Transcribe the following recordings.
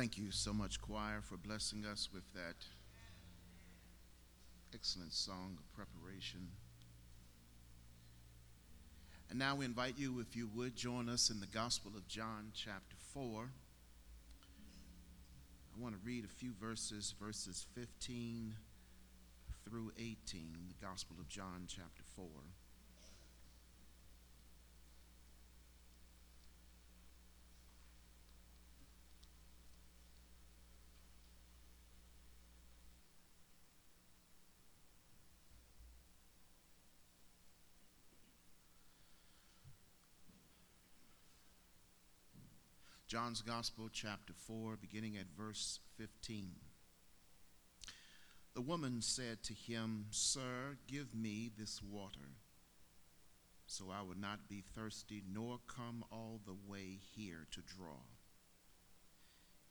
Thank you so much, choir, for blessing us with that excellent song of preparation. And now we invite you, if you would, join us in the Gospel of John, chapter 4. I want to read a few verses, verses 15 through 18, the Gospel of John, chapter 4. John's Gospel, chapter 4, beginning at verse 15. The woman said to him, Sir, give me this water, so I would not be thirsty, nor come all the way here to draw.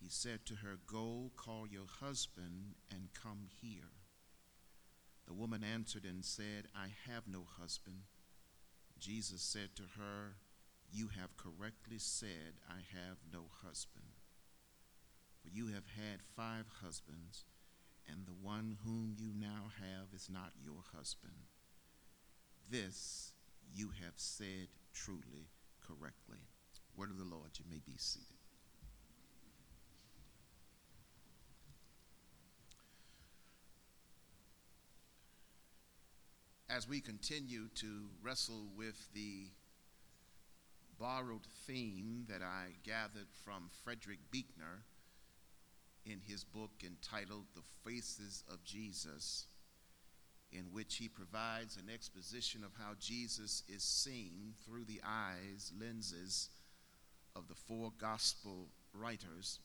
He said to her, Go, call your husband, and come here. The woman answered and said, I have no husband. Jesus said to her, you have correctly said, I have no husband. For you have had five husbands, and the one whom you now have is not your husband. This you have said truly, correctly. Word of the Lord, you may be seated. As we continue to wrestle with the borrowed theme that I gathered from Frederick Buechner in his book entitled The Faces of Jesus, in which he provides an exposition of how Jesus is seen through the eyes, lenses of the four gospel writers.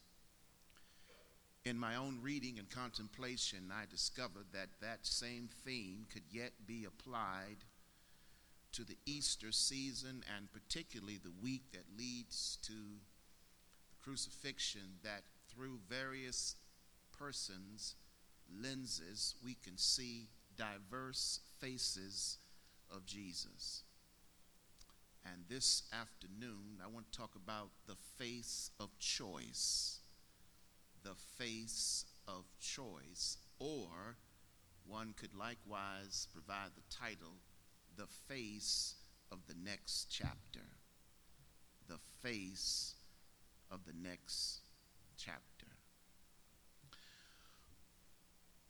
In my own reading and contemplation, I discovered that that same theme could yet be applied to the Easter season and particularly the week that leads to the crucifixion, that through various persons' lenses, we can see diverse faces of Jesus. And this afternoon, I want to talk about the face of choice. The face of choice. Or one could likewise provide the title the face of the next chapter. The face of the next chapter.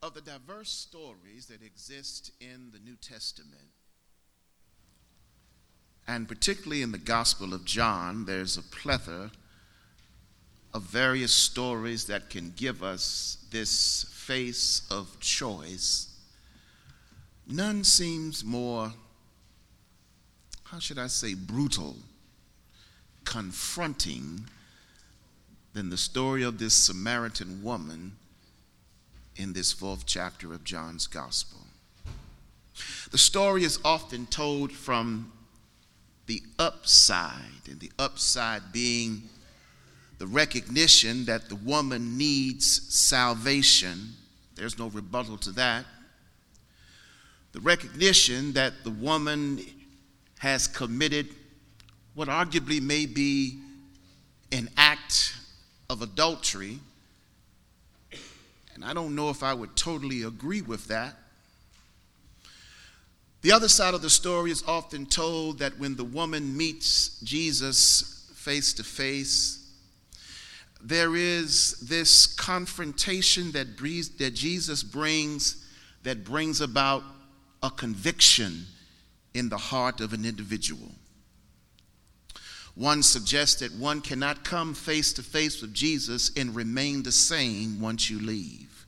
Of the diverse stories that exist in the New Testament, and particularly in the Gospel of John, there's a plethora of various stories that can give us this face of choice. None seems more how should I say, brutal, confronting than the story of this Samaritan woman in this fourth chapter of John's Gospel. The story is often told from the upside, and the upside being the recognition that the woman needs salvation. There's no rebuttal to that. The recognition that the woman has committed what arguably may be an act of adultery. And I don't know if I would totally agree with that. The other side of the story is often told that when the woman meets Jesus face to face, there is this confrontation that, Jesus brings that brings about a conviction in the heart of an individual. One suggests that one cannot come face to face with Jesus and remain the same once you leave.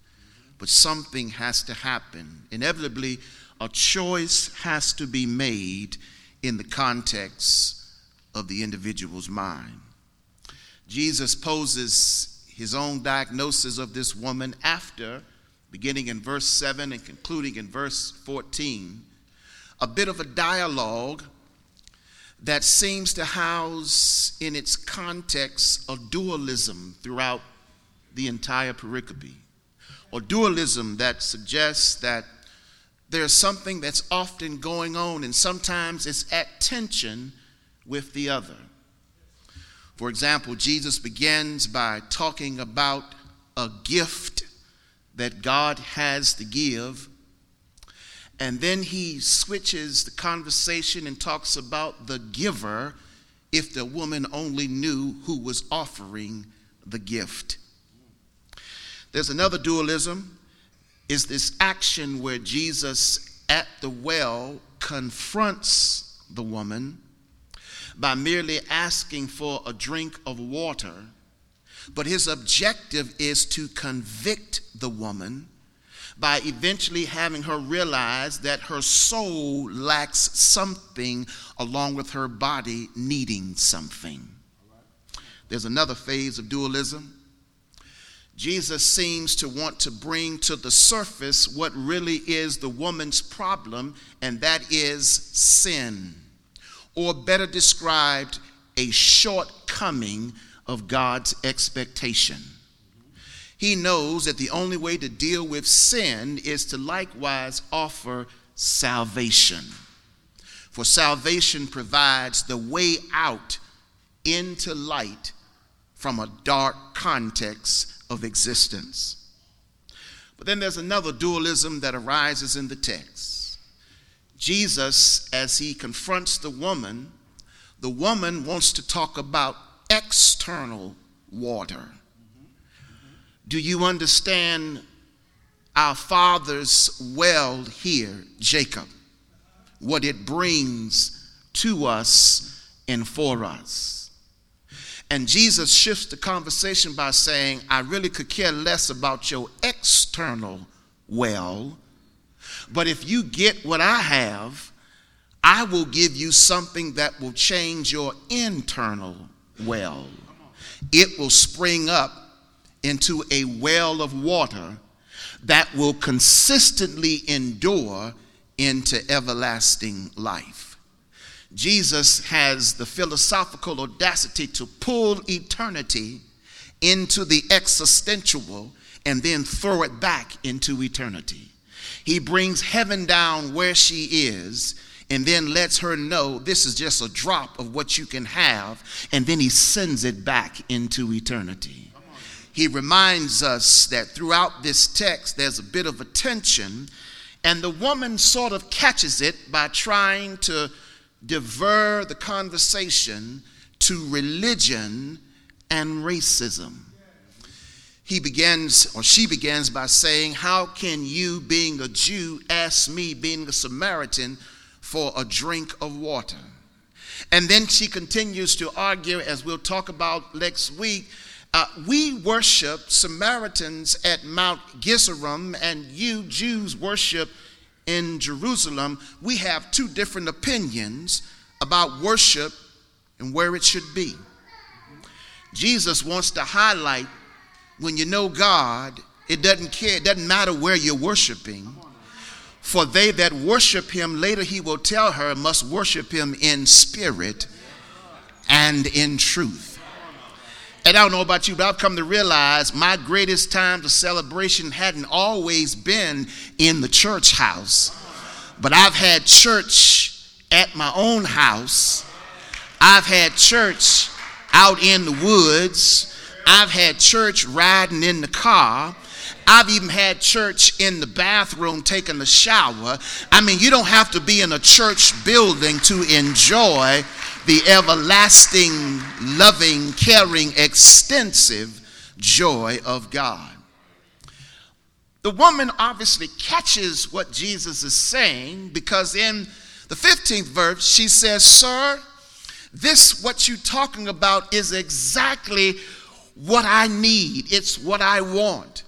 But something has to happen. Inevitably, a choice has to be made in the context of the individual's mind. Jesus poses his own diagnosis of this woman after, beginning in verse 7 and concluding in verse 14, a bit of a dialogue that seems to house in its context a dualism throughout the entire pericope, or dualism that suggests that there's something that's often going on and sometimes it's at tension with the other. For example, Jesus begins by talking about a gift that God has to give. And then he switches the conversation and talks about the giver if the woman only knew who was offering the gift. There's another dualism is this action where Jesus at the well confronts the woman by merely asking for a drink of water, but his objective is to convict the woman by eventually having her realize that her soul lacks something along with her body needing something. There's another phase of dualism. Jesus seems to want to bring to the surface what really is the woman's problem, and that is sin, or better described, a shortcoming of God's expectation. He knows that the only way to deal with sin is to likewise offer salvation. For salvation provides the way out into light from a dark context of existence. But then there's another dualism that arises in the text. Jesus, as he confronts the woman, the woman wants to talk about external water. Do you understand our father's well here, Jacob? What it brings to us and for us. And Jesus shifts the conversation by saying, I really could care less about your external well, but if you get what I have, I will give you something that will change your internal well. It will spring up into a well of water that will consistently endure into everlasting life. Jesus has the philosophical audacity to pull eternity into the existential and then throw it back into eternity. He brings heaven down where she is and then lets her know this is just a drop of what you can have, and then he sends it back into eternity he reminds us that throughout this text there's a bit of a tension, and the woman sort of catches it by trying to divert the conversation to religion and racism. He begins, or she begins, by saying, How can you, being a Jew, ask me, being a Samaritan, for a drink of water? And then she continues to argue, as we'll talk about next week, uh, we worship Samaritans at Mount Gerizim, and you Jews worship in Jerusalem. We have two different opinions about worship and where it should be. Jesus wants to highlight when you know God, it doesn't care, it doesn't matter where you're worshiping. For they that worship him, later he will tell her, must worship him in spirit and in truth. And I don't know about you, but I've come to realize my greatest times of celebration hadn't always been in the church house, but I've had church at my own house. I've had church out in the woods. I've had church riding in the car. I've even had church in the bathroom taking a shower. I mean, you don't have to be in a church building to enjoy the everlasting, loving, caring, extensive joy of God. The woman obviously catches what Jesus is saying because in the 15th verse she says, Sir, this what you're talking about is exactly what I need, it's what I want.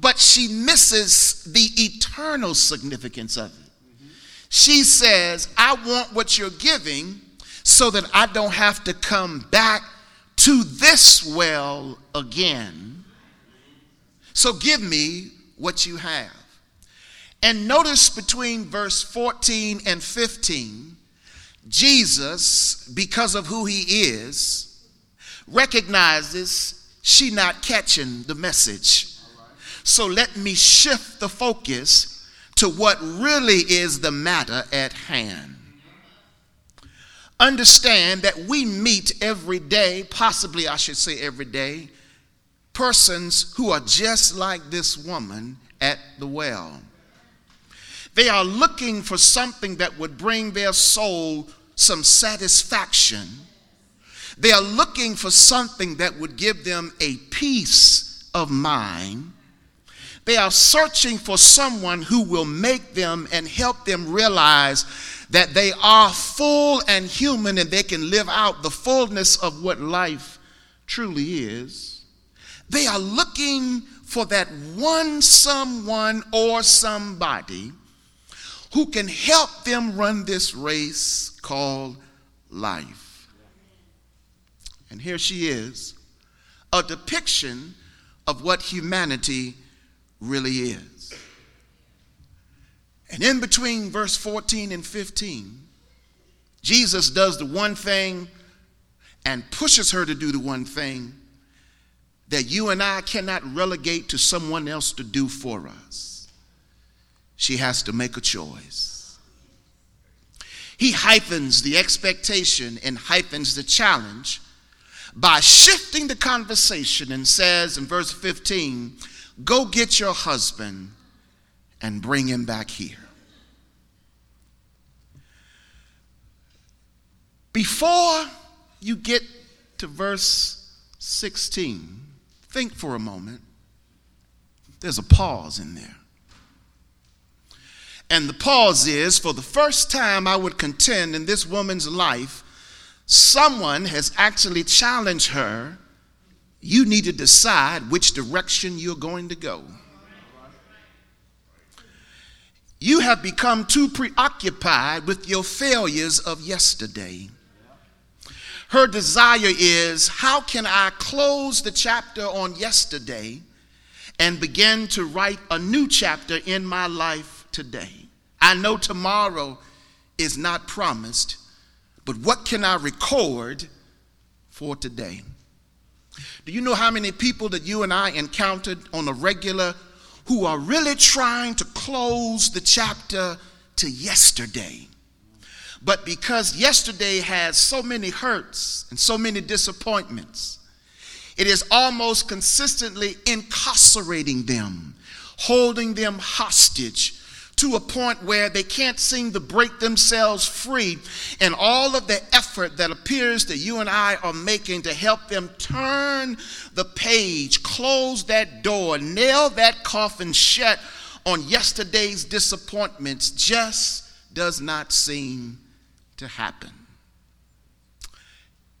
But she misses the eternal significance of it. She says, I want what you're giving so that I don't have to come back to this well again. So give me what you have. And notice between verse 14 and 15, Jesus, because of who he is, recognizes she not catching the message. So let me shift the focus to what really is the matter at hand. Understand that we meet every day, possibly I should say every day, persons who are just like this woman at the well. They are looking for something that would bring their soul some satisfaction. They are looking for something that would give them a peace of mind. They are searching for someone who will make them and help them realize that they are full and human and they can live out the fullness of what life truly is. They are looking for that one someone or somebody who can help them run this race called life. And here she is, a depiction of what humanity really is. And in between verse 14 and 15, Jesus does the one thing and pushes her to do the one thing that you and I cannot relegate to someone else to do for us. She has to make a choice. He hyphens the expectation and hyphens the challenge by shifting the conversation and says in verse 15, Go get your husband and bring him back here. Before you get to verse 16, think for a moment. There's a pause in there. And the pause is for the first time, I would contend in this woman's life, someone has actually challenged her. You need to decide which direction you're going to go. You have become too preoccupied with your failures of yesterday. Her desire is how can I close the chapter on yesterday and begin to write a new chapter in my life today? I know tomorrow is not promised, but what can I record for today? Do you know how many people that you and I encountered on a regular who are really trying to close the chapter to yesterday. But because yesterday has so many hurts and so many disappointments, it is almost consistently incarcerating them, holding them hostage to a point where they can't seem to break themselves free. And all of the effort that appears that you and I are making to help them turn the page, close that door, nail that coffin shut on yesterday's disappointments just does not seem to happen.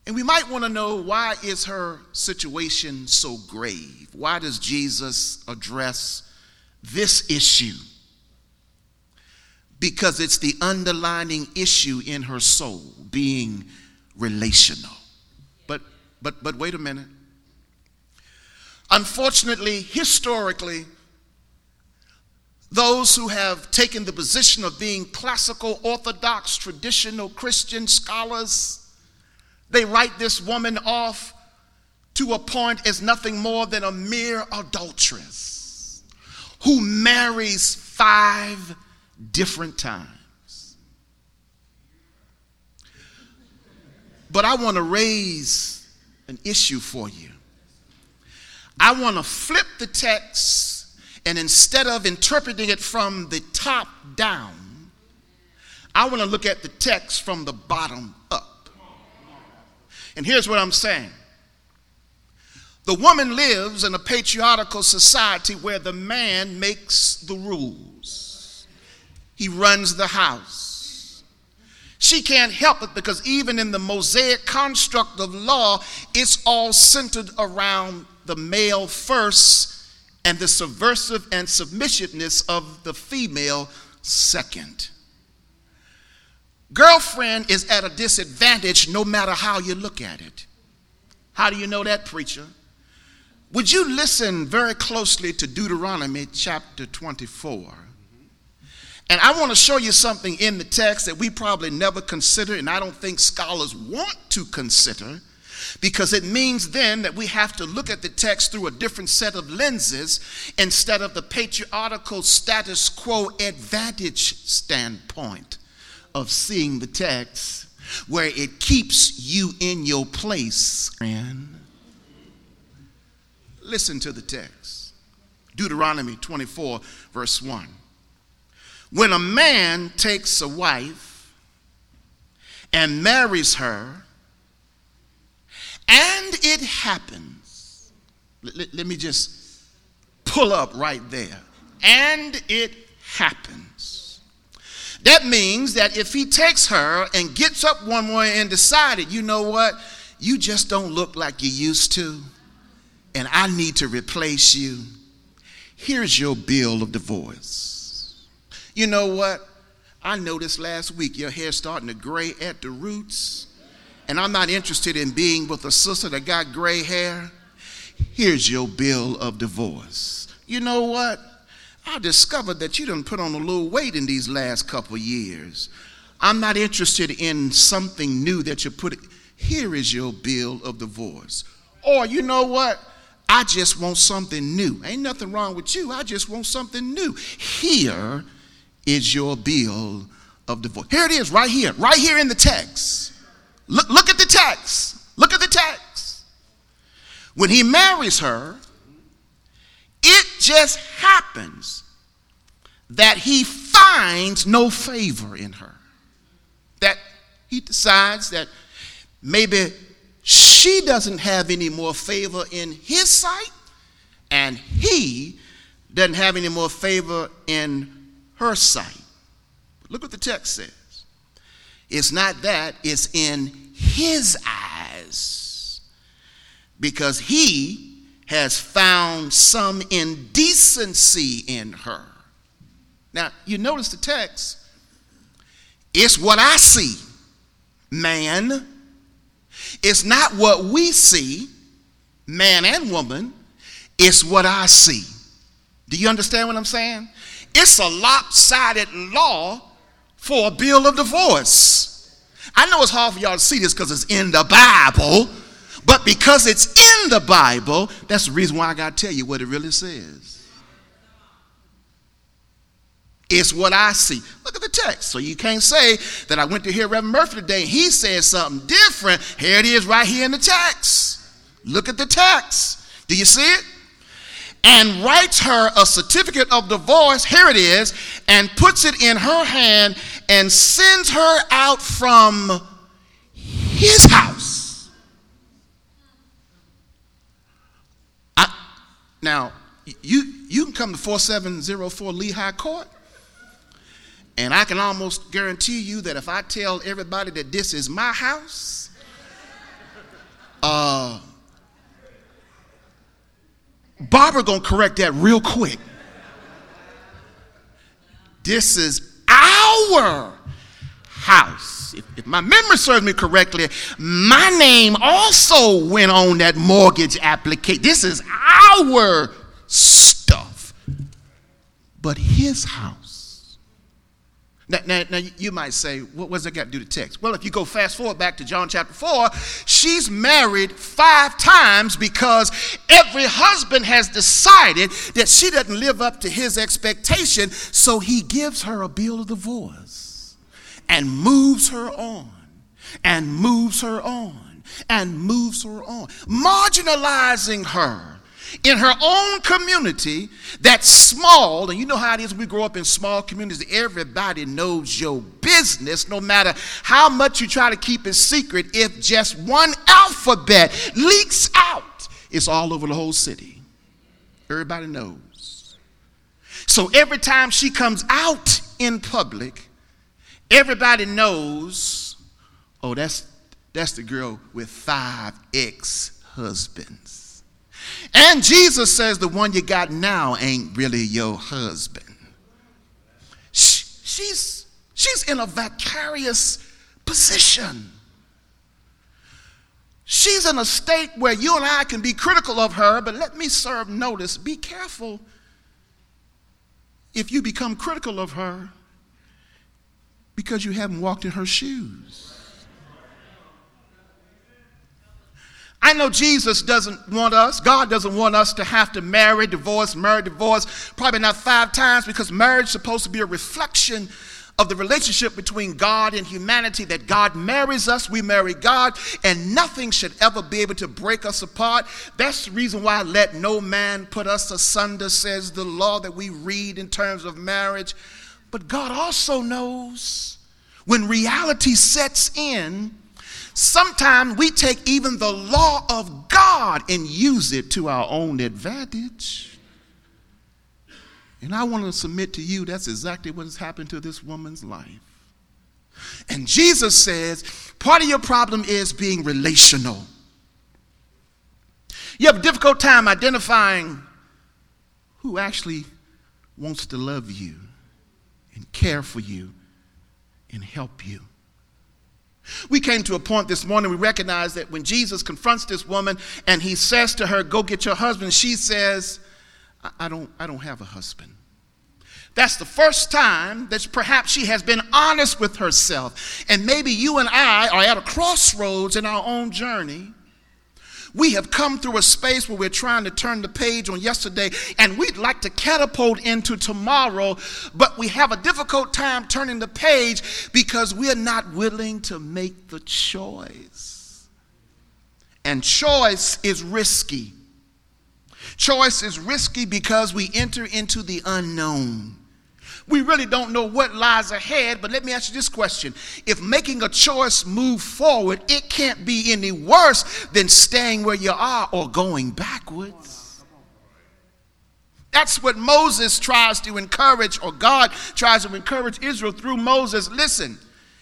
And we might want to know why is her situation so grave? Why does Jesus address this issue? because it's the underlining issue in her soul being relational. But but but wait a minute. Unfortunately, historically, those who have taken the position of being classical, orthodox, traditional Christian scholars, they write this woman off to a point as nothing more than a mere adulteress who marries five different times. But I want to raise an issue for you. I want to flip the text, and instead of interpreting it from the top down, I want to look at the text from the bottom up. And here's what I'm saying the woman lives in a patriarchal society where the man makes the rules he runs the house. She can't help it because even in the Mosaic construct of law, it's all centered around the male first and the subversive and submissiveness of the female second. Girlfriend is at a disadvantage no matter how you look at it. How do you know that, preacher? Would you listen very closely to Deuteronomy chapter 24? And I want to show you something in the text that we probably never consider, and I don't think scholars want to consider, because it means then that we have to look at the text through a different set of lenses instead of the patriarchal status quo advantage standpoint of seeing the text. where it keeps you in your place. And listen to the text Deuteronomy 24, verse 1. When a man takes a wife and marries her, and it happens, let, let me just pull up right there. And it happens. That means that if he takes her and gets up one morning and decided, you know what, you just don't look like you used to, and I need to replace you, here's your bill of divorce. You know what? I noticed last week your hair starting to gray at the roots, and I'm not interested in being with a sister that got gray hair. Here's your bill of divorce. You know what? I discovered that you done put on a little weight in these last couple years. I'm not interested in something new that you put. Here is your bill of divorce. Or you know what? I just want something new. Ain't nothing wrong with you. I just want something new. Here is your bill of divorce. Here it is, right here, right here in the text. Look, look at the text. Look at the text. When he marries her, it just happens that he finds no favor in her. That he decides that maybe she doesn't have any more favor in his sight, and he doesn't have any more favor in her sight. Look what the text says. It's not that, it's in his eyes. Because he has found some indecency in her. Now, you notice the text. It's what I see, man. It's not what we see, man and woman. It's what I see. Do you understand what I'm saying? It's a lopsided law for a bill of divorce. I know it's hard for y'all to see this because it's in the Bible, but because it's in the Bible, that's the reason why I got to tell you what it really says. It's what I see. Look at the text. So you can't say that I went to hear Reverend Murphy today and he said something different. Here it is right here in the text. Look at the text. Do you see it? And writes her a certificate of divorce. Here it is. And puts it in her hand and sends her out from his house. Now, you, you can come to 4704 Lehigh Court, and I can almost guarantee you that if I tell everybody that this is my house, uh, Barbara gonna correct that real quick. This is our house. If, if, my memory serves me correctly, my name also went on that mortgage application. This is our stuff, but his house. Now, now, now, you might say, what does that got to do with text? Well, if you go fast forward back to John chapter 4, she's married five times because every husband has decided that she doesn't live up to his expectation, so he gives her a bill of divorce and moves her on and moves her on and moves her on, marginalizing her in her own community that's small, and you know how it is we grow up in small communities, everybody knows your business, no matter how much you try to keep it secret. If just one alphabet leaks out, it's all over the whole city. Everybody knows. So every time she comes out in public, everybody knows, oh, that's that's the girl with five ex-husbands. And Jesus says the one you got now ain't really your husband. she's, she's in a vicarious position. She's in a state where you and I can be critical of her, but let me serve notice. Be careful if you become critical of her because you haven't walked in her shoes. I know Jesus doesn't want us, God doesn't want us to have to marry, divorce, marry, divorce, probably not five times because marriage is supposed to be a reflection of the relationship between God and humanity that God marries us, we marry God, and nothing should ever be able to break us apart. That's the reason why let no man put us asunder, says the law that we read in terms of marriage. But God also knows when reality sets in, sometimes we take even the law of God and use it to our own advantage. And I want to submit to you that's exactly what has happened to this woman's life. And Jesus says part of your problem is being relational. You have a difficult time identifying who actually wants to love you and care for you and help you. We came to a point this morning, we recognize that when Jesus confronts this woman and he says to her, Go get your husband, she says, I don't, I don't have a husband. That's the first time that perhaps she has been honest with herself. And maybe you and I are at a crossroads in our own journey. We have come through a space where we're trying to turn the page on yesterday and we'd like to catapult into tomorrow, but we have a difficult time turning the page because we're not willing to make the choice. And choice is risky. Choice is risky because we enter into the unknown. We really don't know what lies ahead, but let me ask you this question. If making a choice move forward, it can't be any worse than staying where you are or going backwards. That's what Moses tries to encourage, or God tries to encourage Israel through Moses. Listen,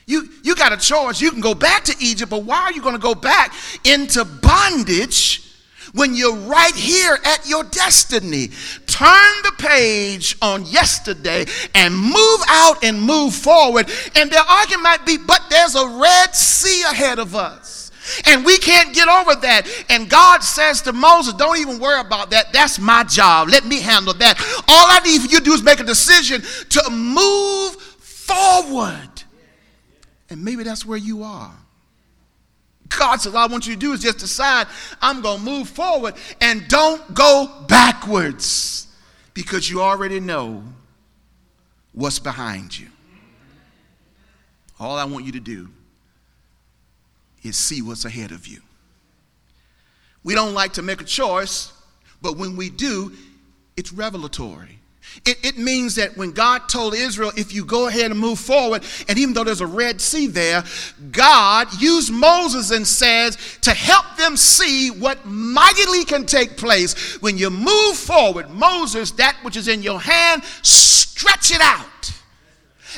you, you got a choice. You can go back to Egypt, but why are you going to go back into bondage when you're right here at your destiny. Turn the page on yesterday and move out and move forward. And their argument might be, but there's a Red Sea ahead of us. And we can't get over that. And God says to Moses, Don't even worry about that. That's my job. Let me handle that. All I need for you to do is make a decision to move forward. And maybe that's where you are. God says, all I want you to do is just decide I'm going to move forward and don't go backwards because you already know what's behind you. All I want you to do is see what's ahead of you. We don't like to make a choice, but when we do, it's revelatory. It, it, means that when God told Israel, if you go ahead and move forward, and even though there's a Red Sea there, God used Moses and says to help them see what mightily can take place when you move forward. Moses, that which is in your hand, stretch it out.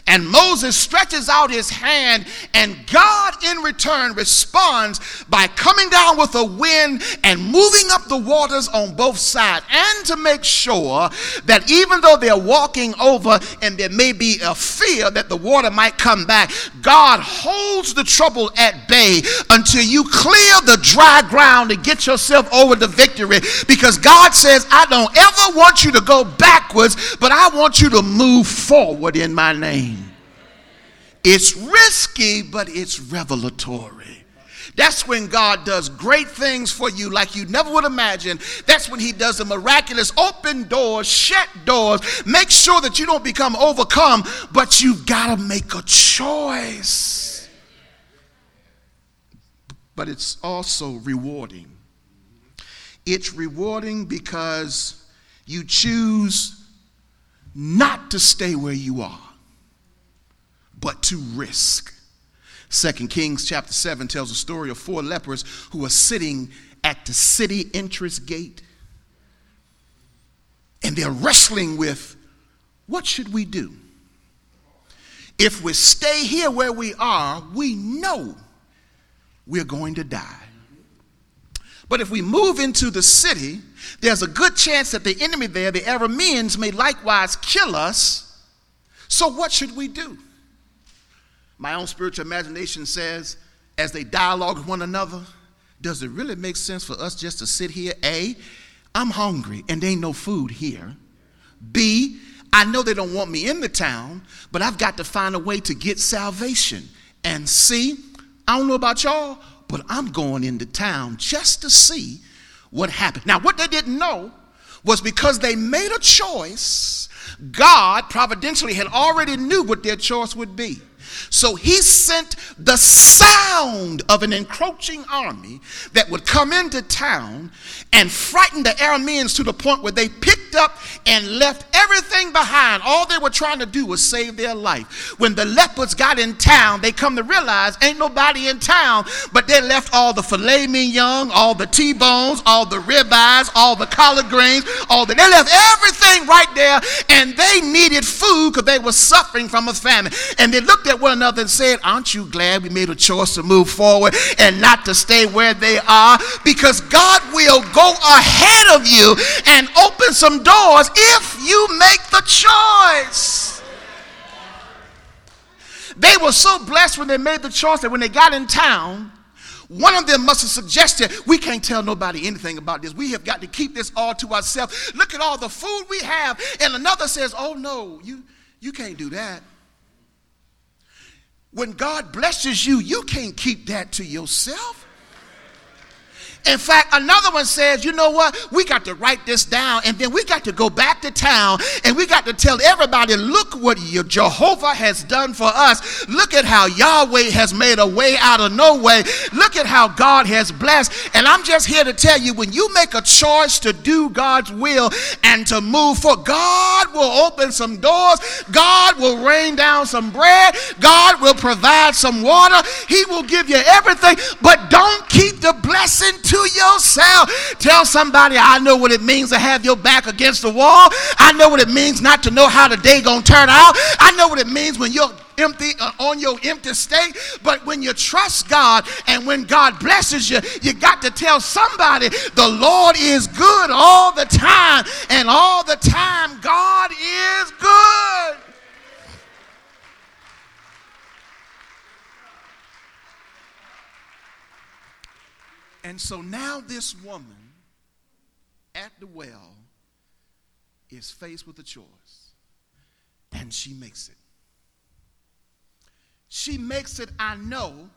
And Moses stretches out his hand, and God in return responds by coming down with a wind and moving up the waters on both sides. And to make sure that even though they're walking over and there may be a fear that the water might come back, God holds the trouble at bay until you clear the dry ground and get yourself over the victory. Because God says, I don't ever want you to go backwards, but I want you to move forward in my name. It's risky, but it's revelatory. That's when God does great things for you like you never would imagine. That's when He does the miraculous open doors, shut doors. Make sure that you don't become overcome, but you've got to make a choice. But it's also rewarding. It's rewarding because you choose not to stay where you are but to risk. Second Kings chapter 7 tells a story of four lepers who are sitting at the city entrance gate and they're wrestling with what should we do? If we stay here where we are, we know we're going to die. But if we move into the city, there's a good chance that the enemy there, the Arameans, may likewise kill us. So what should we do? My own spiritual imagination says, as they dialogue with one another, does it really make sense for us just to sit here? A, I'm hungry and there ain't no food here. B, I know they don't want me in the town, but I've got to find a way to get salvation. And C, I don't know about y'all, but I'm going into town just to see what happened. Now, what they didn't know was because they made a choice. God providentially had already knew what their choice would be. So he sent the sound of an encroaching army that would come into town and frighten the Arameans to the point where they picked up and left everything behind. All they were trying to do was save their life. When the leopards got in town, they come to realize ain't nobody in town, but they left all the filet mignon, all the T-bones, all the ribeyes, all the collard greens, all the, they left everything right there and they needed food because they were suffering from a famine. And they looked at one another and said, aren't you glad we made a choice to move forward and not to stay where they are? Because God will go ahead of you and open some doors if you make the choice. They were so blessed when they made the choice that when they got in town, one of them must have suggested, We can't tell nobody anything about this. We have got to keep this all to ourselves. Look at all the food we have. And another says, Oh, no, you, you can't do that. When God blesses you, you can't keep that to yourself. In fact, another one says, you know what? We got to write this down and then we got to go back to town and we got to tell everybody, look what Jehovah has done for us. Look at how Yahweh has made a way out of no way. Look at how God has blessed. And I'm just here to tell you, when you make a choice to do God's will and to move for God will open some doors. God will rain down some bread. God will provide some water. He will give you everything, but don't keep the blessing to yourself. Tell somebody, I know what it means to have your back against the wall. I know what it means not to know how the day gonna turn out. I know what it means when you're empty uh, on your empty state but when you trust god and when god blesses you you got to tell somebody the lord is good all the time and all the time god is good And so now this woman at the well is faced with a choice. And she makes it. She makes it, I know,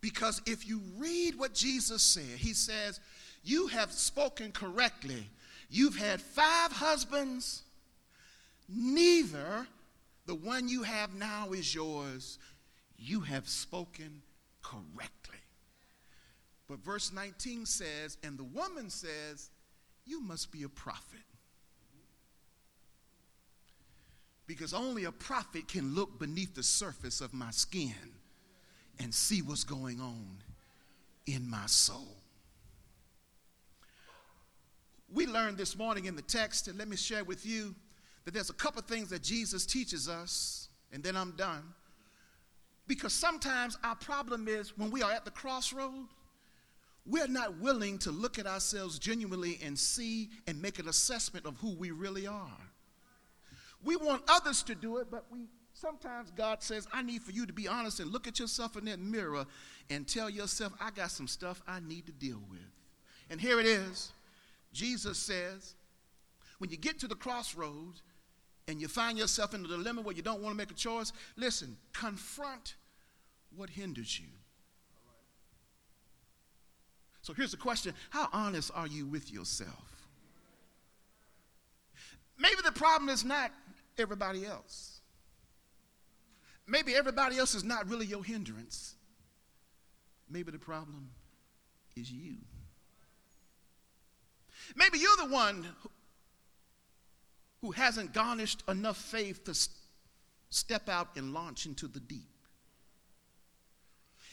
because if you read what Jesus said, he says, You have spoken correctly. You've had five husbands, neither the one you have now is yours. You have spoken correctly. But verse 19 says, and the woman says, You must be a prophet. Because only a prophet can look beneath the surface of my skin and see what's going on in my soul. We learned this morning in the text, and let me share with you that there's a couple things that Jesus teaches us, and then I'm done. Because sometimes our problem is when we are at the crossroad, we're not willing to look at ourselves genuinely and see and make an assessment of who we really are. We want others to do it, but we sometimes God says, I need for you to be honest and look at yourself in that mirror and tell yourself, I got some stuff I need to deal with. And here it is. Jesus says, when you get to the crossroads and you find yourself in a dilemma where you don't want to make a choice, listen, confront what hinders you. So here's the question How honest are you with yourself? Maybe the problem is not everybody else. Maybe everybody else is not really your hindrance. Maybe the problem is you. Maybe you're the one who hasn't garnished enough faith to step out and launch into the deep.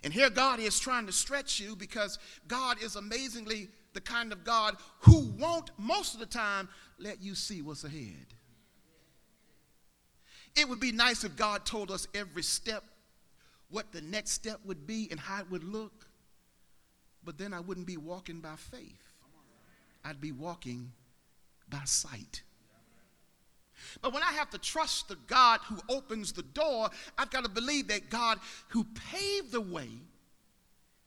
And here God is trying to stretch you because God is amazingly the kind of God who won't, most of the time, let you see what's ahead. It would be nice if God told us every step what the next step would be and how it would look, but then I wouldn't be walking by faith. I'd be walking by sight. But when I have to trust the God who opens the door, I've got to believe that God who paved the way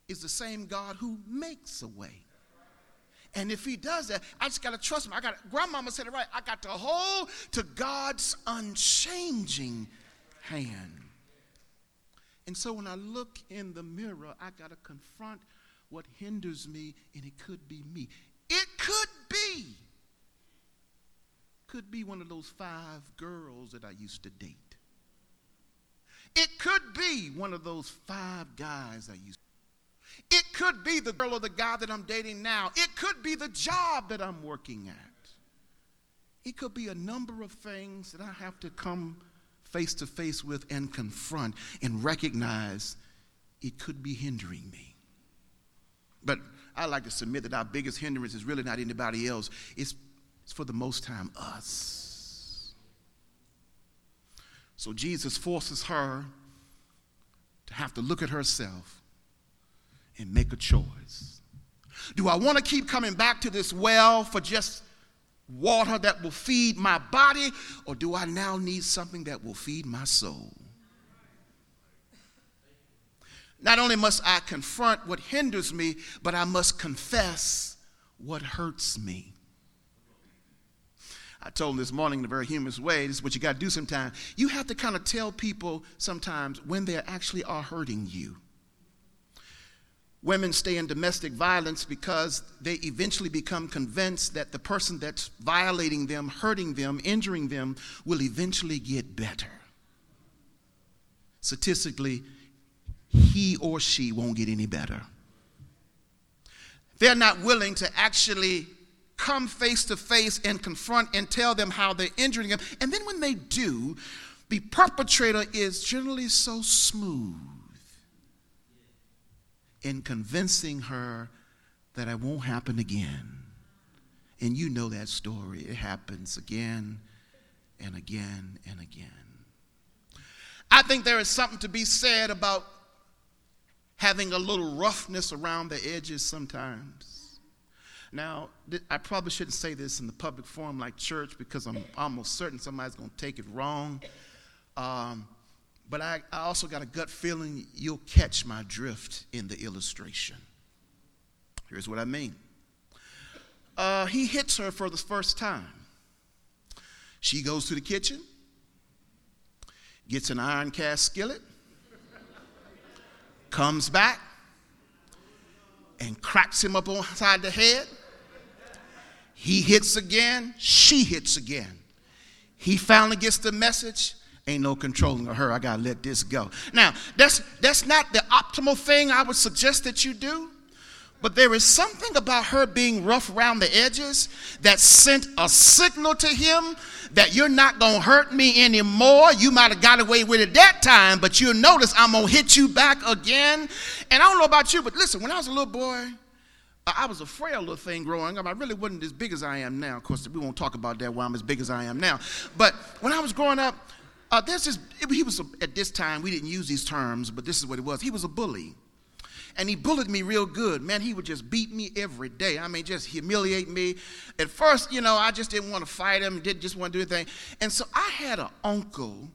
is the same God who makes a way. And if he does that, I just got to trust him. I got grandmama said it right. I got to hold to God's unchanging hand. And so when I look in the mirror, I got to confront what hinders me, and it could be me. It could be could be one of those five girls that I used to date. It could be one of those five guys I used to. It could be the girl or the guy that I'm dating now. It could be the job that I'm working at. It could be a number of things that I have to come face to face with and confront and recognize it could be hindering me. But I like to submit that our biggest hindrance is really not anybody else, it's, it's for the most time us. So Jesus forces her to have to look at herself and make a choice. Do I want to keep coming back to this well for just water that will feed my body, or do I now need something that will feed my soul? Not only must I confront what hinders me, but I must confess what hurts me. I told them this morning in a very humorous way, this is what you got to do sometimes. You have to kind of tell people sometimes when they actually are hurting you. Women stay in domestic violence because they eventually become convinced that the person that's violating them, hurting them, injuring them will eventually get better. Statistically, he or she won't get any better. They're not willing to actually come face to face and confront and tell them how they're injuring them. And then when they do, the perpetrator is generally so smooth in convincing her that it won't happen again. And you know that story. It happens again and again and again. I think there is something to be said about having a little roughness around the edges sometimes. Now, I probably shouldn't say this in the public forum like church because I'm almost certain somebody's going to take it wrong. Um, but I, I also got a gut feeling you'll catch my drift in the illustration. Here's what I mean uh, he hits her for the first time. She goes to the kitchen, gets an iron cast skillet, comes back, and cracks him up on side the head. He hits again, she hits again. He finally gets the message ain't no controlling of her. I got to let this go. Now, that's, that's not the optimal thing I would suggest that you do. But there is something about her being rough around the edges that sent a signal to him that you're not to hurt me anymore. You might have got away with it that time, but you'll notice I'm to hit you back again. And I don't know about you, but listen, when I was a little boy, I was a frail little thing growing up. I really wasn't as big as I am now. Of course, we won't talk about that while I'm as big as I am now. But when I was growing up, uh, this, he was, a, at this time, we didn't use these terms, but this is what it was. He was a bully. And he bullied me real good. Man, he would just beat me every day. I mean, just humiliate me. At first, you know, I just didn't want to fight him, didn't just want to do anything. And so I had an uncle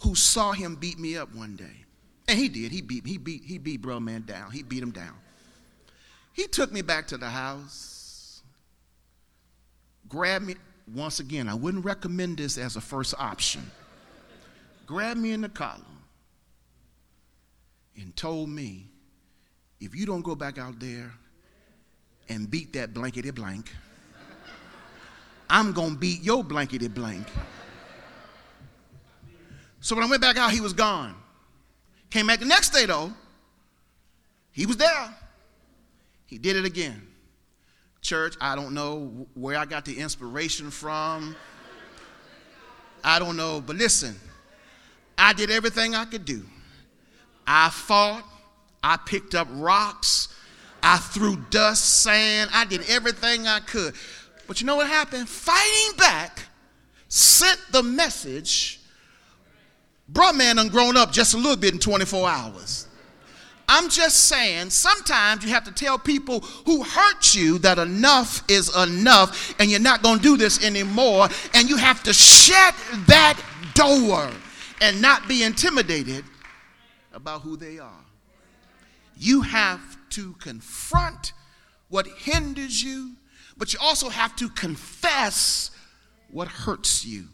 who saw him beat me up one day. And he did. He beat, he beat, he beat bro man down. He beat him down. He took me back to the house, grabbed me. Once again, I wouldn't recommend this as a first option grabbed me in the collar and told me, if you don't go back out there and beat that blankety blank, I'm going to beat your blankety blank. So when I went back out, he was gone. Came back the next day, though, he was there. He did it again. Church, I don't know where I got the inspiration from. I don't know, but listen, I did everything I could do. I fought, I picked up rocks, I threw dust, sand, I did everything I could. But you know what happened? Fighting back sent the message, bruh man done grown up just a little bit in 24 hours. I'm just saying, sometimes you have to tell people who hurt you that enough is enough and you're not going to do this anymore. And you have to shut that door and not be intimidated about who they are. You have to confront what hinders you, but you also have to confess what hurts you.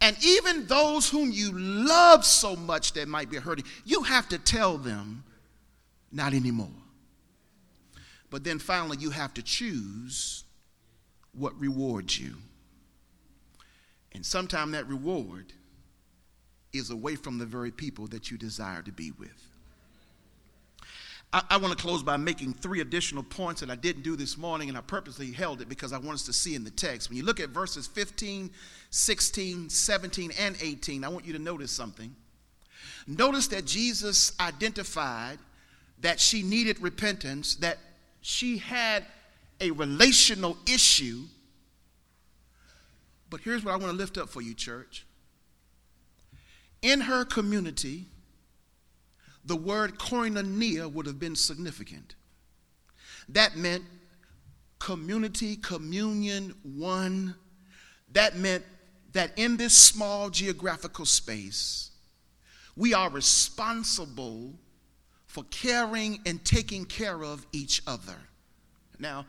And even those whom you love so much that might be hurting, you have to tell them, not anymore. But then finally, you have to choose what rewards you. And sometimes that reward is away from the very people that you desire to be with. I, I want to close by making three additional points that I didn't do this morning, and I purposely held it because I want us to see in the text. When you look at verses 15, 16, 17, and 18, I want you to notice something. Notice that Jesus identified that she needed repentance, that she had a relational issue. But here's what I want to lift up for you, church. In her community, the word koinonia would have been significant. That meant community, communion, one. That meant that in this small geographical space, we are responsible for caring and taking care of each other. Now,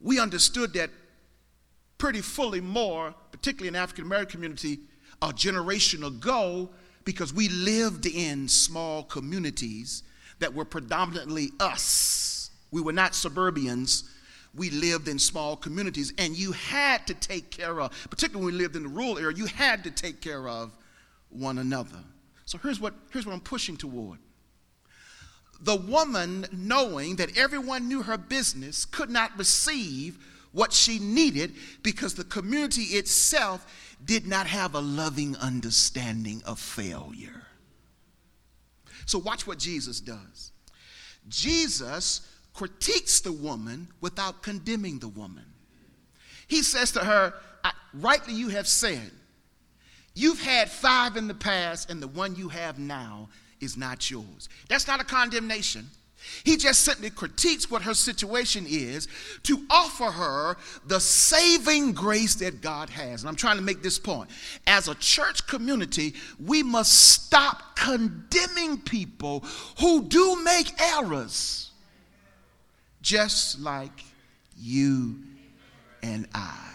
we understood that pretty fully more, particularly in African American community, a generation ago, because we lived in small communities that were predominantly us. We were not suburbians. We lived in small communities, and you had to take care of, particularly when we lived in the rural area, you had to take care of one another. So here's what, here's what I'm pushing toward. The woman, knowing that everyone knew her business, could not receive what she needed because the community itself did not have a loving understanding of failure. So, watch what Jesus does. Jesus critiques the woman without condemning the woman. He says to her, Rightly you have said, You've had five in the past, and the one you have now is not yours. That's not a condemnation. He just simply critiques what her situation is to offer her the saving grace that God has. And I'm trying to make this point. As a church community, we must stop condemning people who do make errors, just like you and I.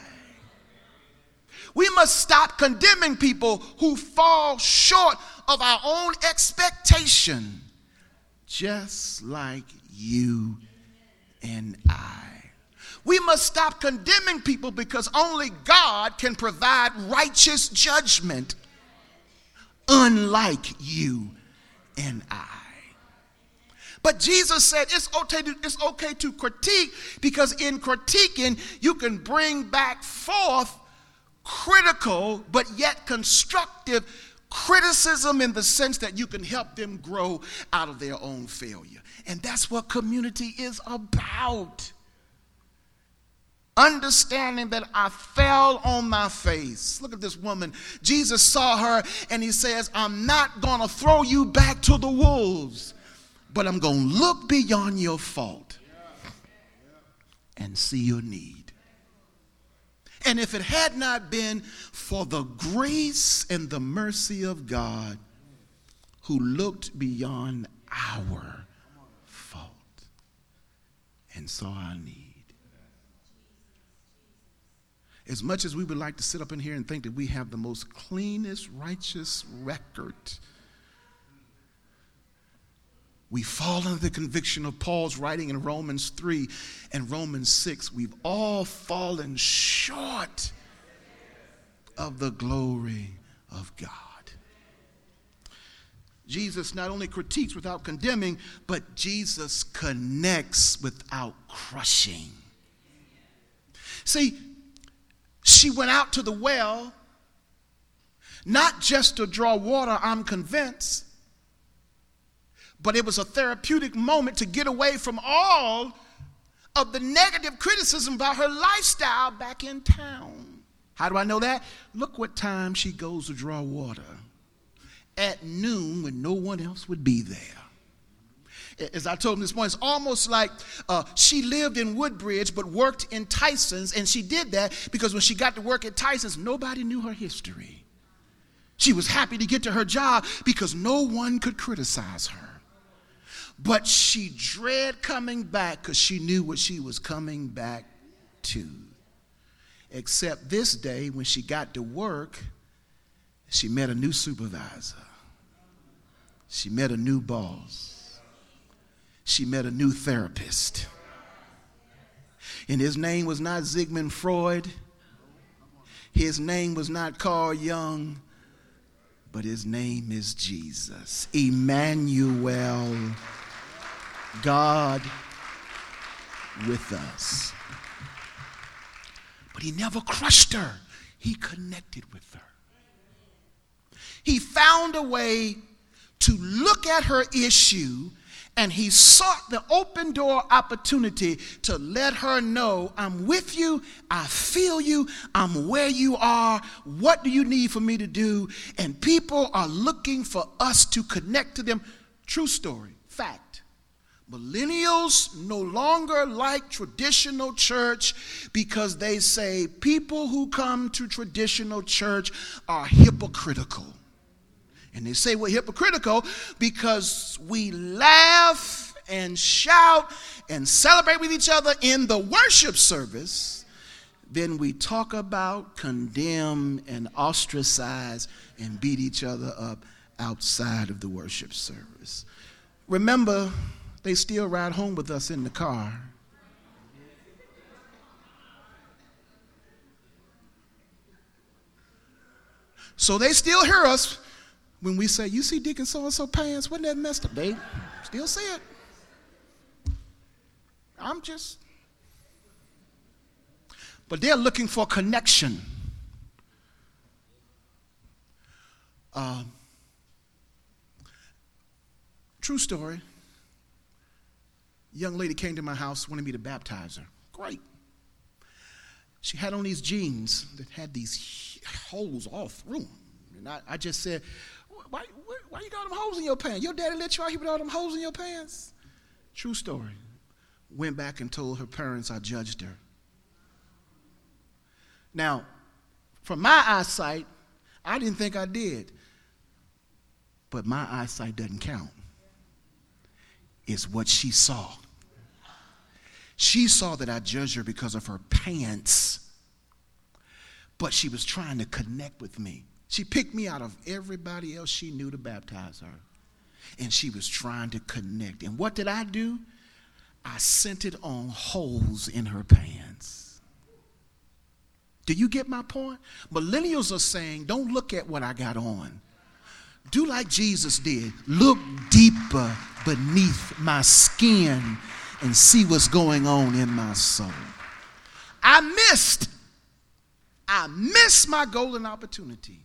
We must stop condemning people who fall short of our own expectation, just like you and I. We must stop condemning people because only God can provide righteous judgment, unlike you and I. But Jesus said it's okay, to, it's okay to critique because in critiquing, you can bring back forth critical but yet constructive criticism in the sense that you can help them grow out of their own failure. And that's what community is about. Understanding that I fell on my face. Look at this woman. Jesus saw her and he says, I'm not going to throw you back to the wolves, but I'm going to look beyond your fault and see your need. And if it had not been for the grace and the mercy of God who looked beyond our fault and saw our need. As much as we would like to sit up in here and think that we have the most cleanest, righteous record we fall under the conviction of Paul's writing in Romans 3 and Romans 6. We've all fallen short of the glory of God. Jesus not only critiques without condemning, but Jesus connects without crushing. See, she went out to the well not just to draw water, I'm convinced, but it was a therapeutic moment to get away from all of the negative criticism about her lifestyle back in town. How do I know that? Look what time she goes to draw water. At noon when no one else would be there. As I told him this morning, it's almost like uh, she lived in Woodbridge but worked in Tyson's, and she did that because when she got to work at Tyson's, nobody knew her history. She was happy to get to her job because no one could criticize her. But she dread coming back because she knew what she was coming back to. Except this day, when she got to work, she met a new supervisor. She met a new boss. She met a new therapist. And his name was not Sigmund Freud. His name was not Carl Jung, but his name is Jesus. Emmanuel, God with us. But he never crushed her, he connected with her. He found a way to look at her issue and he sought the open door opportunity to let her know I'm with you, I feel you, I'm where you are, what do you need for me to do? And people are looking for us to connect to them. True story, fact. Millennials no longer like traditional church because they say people who come to traditional church are hypocritical. And they say we're hypocritical because we laugh and shout and celebrate with each other in the worship service. Then we talk about, condemn, and ostracize and beat each other up outside of the worship service. Remember, they still ride home with us in the car. So they still hear us when we say, You see Deacon so and so pants, wasn't that messed up? They still see it. I'm just. But they're looking for connection. Uh, true story. Young lady came to my house, wanted me to baptize her. Great. She had on these jeans that had these holes all through them. And I, I just said, why, why, why you got them holes in your pants? Your daddy let you out here with all them holes in your pants? True story. Went back and told her parents I judged her. Now, from my eyesight, I didn't think I did. But my eyesight doesn't count. It's what she saw. She saw that I judged her because of her pants, but she was trying to connect with me. She picked me out of everybody else she knew to baptize her. And she was trying to connect. And what did I do? I sent it on holes in her pants. Do you get my point? Millennials are saying, don't look at what I got on. Do like Jesus did. Look deeper beneath my skin and see what's going on in my soul. I missed. I missed my golden opportunity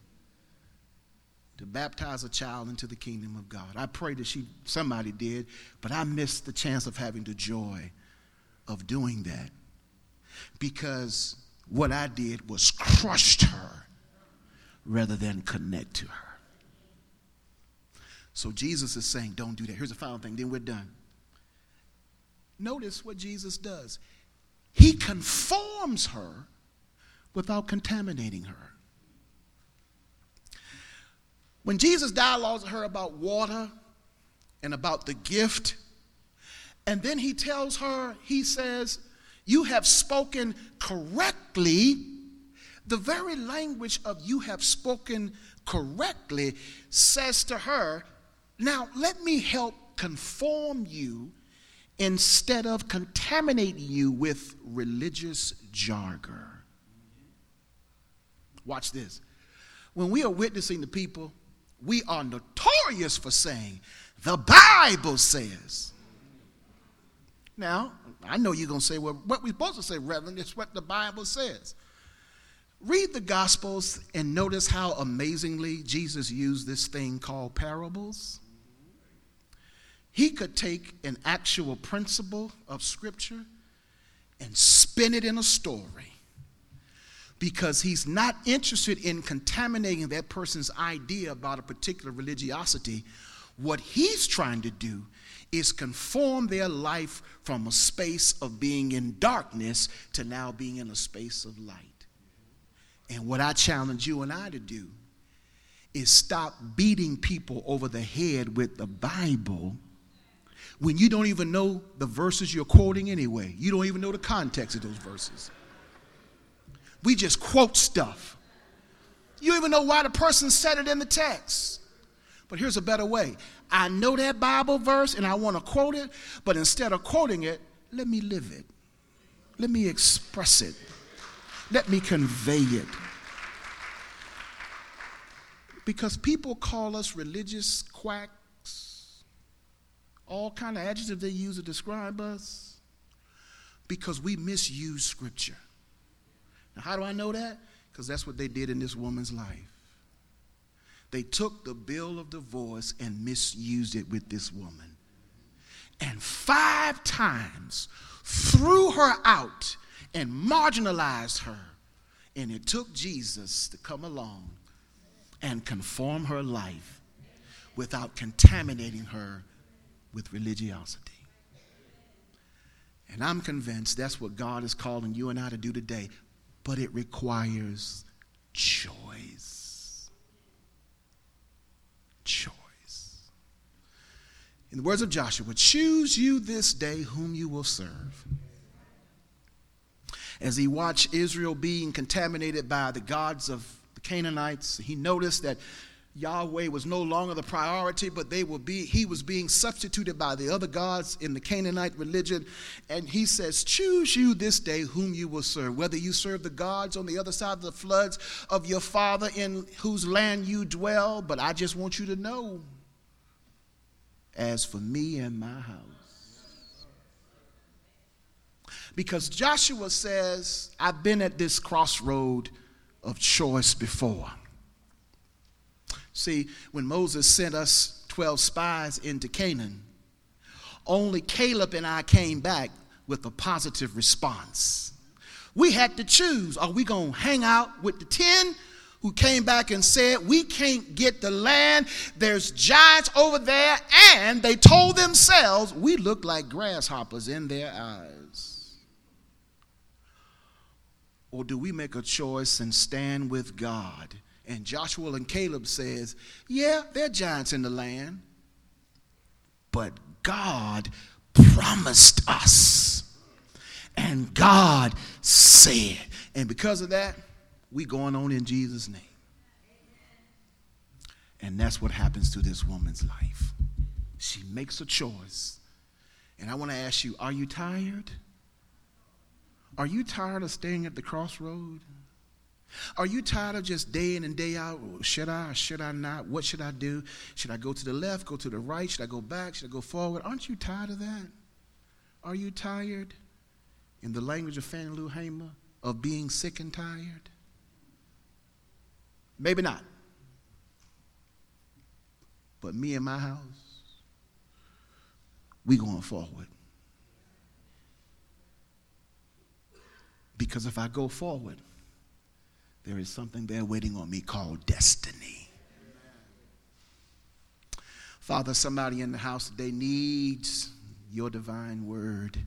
to baptize a child into the kingdom of God. I pray that she somebody did, but I missed the chance of having the joy of doing that. Because what I did was crushed her rather than connect to her. So Jesus is saying, don't do that. Here's the final thing, then we're done. Notice what Jesus does. He conforms her without contaminating her. When Jesus dialogues with her about water and about the gift, and then he tells her, he says, You have spoken correctly. The very language of you have spoken correctly says to her, Now let me help conform you instead of contaminating you with religious jargon. Watch this. When we are witnessing to people, we are notorious for saying, the Bible says. Now, I know you're going to say, well, what we're supposed to say, Reverend, is what the Bible says. Read the Gospels and notice how amazingly Jesus used this thing called parables. He could take an actual principle of Scripture and spin it in a story because he's not interested in contaminating that person's idea about a particular religiosity. What he's trying to do is conform their life from a space of being in darkness to now being in a space of light. And what I challenge you and I to do is stop beating people over the head with the Bible when you don't even know the verses you're quoting anyway. You don't even know the context of those verses we just quote stuff. You don't even know why the person said it in the text. But here's a better way. I know that Bible verse and I want to quote it, but instead of quoting it, let me live it. Let me express it. Let me convey it. Because people call us religious quacks, all kind of adjectives they use to describe us, because we misuse Scripture. Now, how do I know that? Because that's what they did in this woman's life. They took the bill of divorce and misused it with this woman. And five times threw her out and marginalized her. And it took Jesus to come along and conform her life without contaminating her with religiosity. And I'm convinced that's what God is calling you and I to do today but it requires choice. Choice. In the words of Joshua, choose you this day whom you will serve. As he watched Israel being contaminated by the gods of the Canaanites, he noticed that Yahweh was no longer the priority, but they will be, he was being substituted by the other gods in the Canaanite religion. And he says, Choose you this day whom you will serve, whether you serve the gods on the other side of the floods of your father in whose land you dwell. But I just want you to know, as for me and my house. Because Joshua says, I've been at this crossroad of choice before. See, when Moses sent us 12 spies into Canaan, only Caleb and I came back with a positive response. We had to choose are we going to hang out with the 10 who came back and said, We can't get the land, there's giants over there, and they told themselves we look like grasshoppers in their eyes? Or do we make a choice and stand with God and Joshua and Caleb says, yeah, there are giants in the land, but God promised us. And God said. And because of that, we going on in Jesus' name. And that's what happens to this woman's life. She makes a choice. And I want to ask you, are you tired? Are you tired of staying at the crossroad? Are you tired of just day in and day out? Should I or should I not? What should I do? Should I go to the left, go to the right? Should I go back? Should I go forward? Aren't you tired of that? Are you tired, in the language of Fannie Lou Hamer, of being sick and tired? Maybe not. But me and my house, we going forward. Because if I go forward, there is something there waiting on me called destiny. Father, somebody in the house today needs your divine word.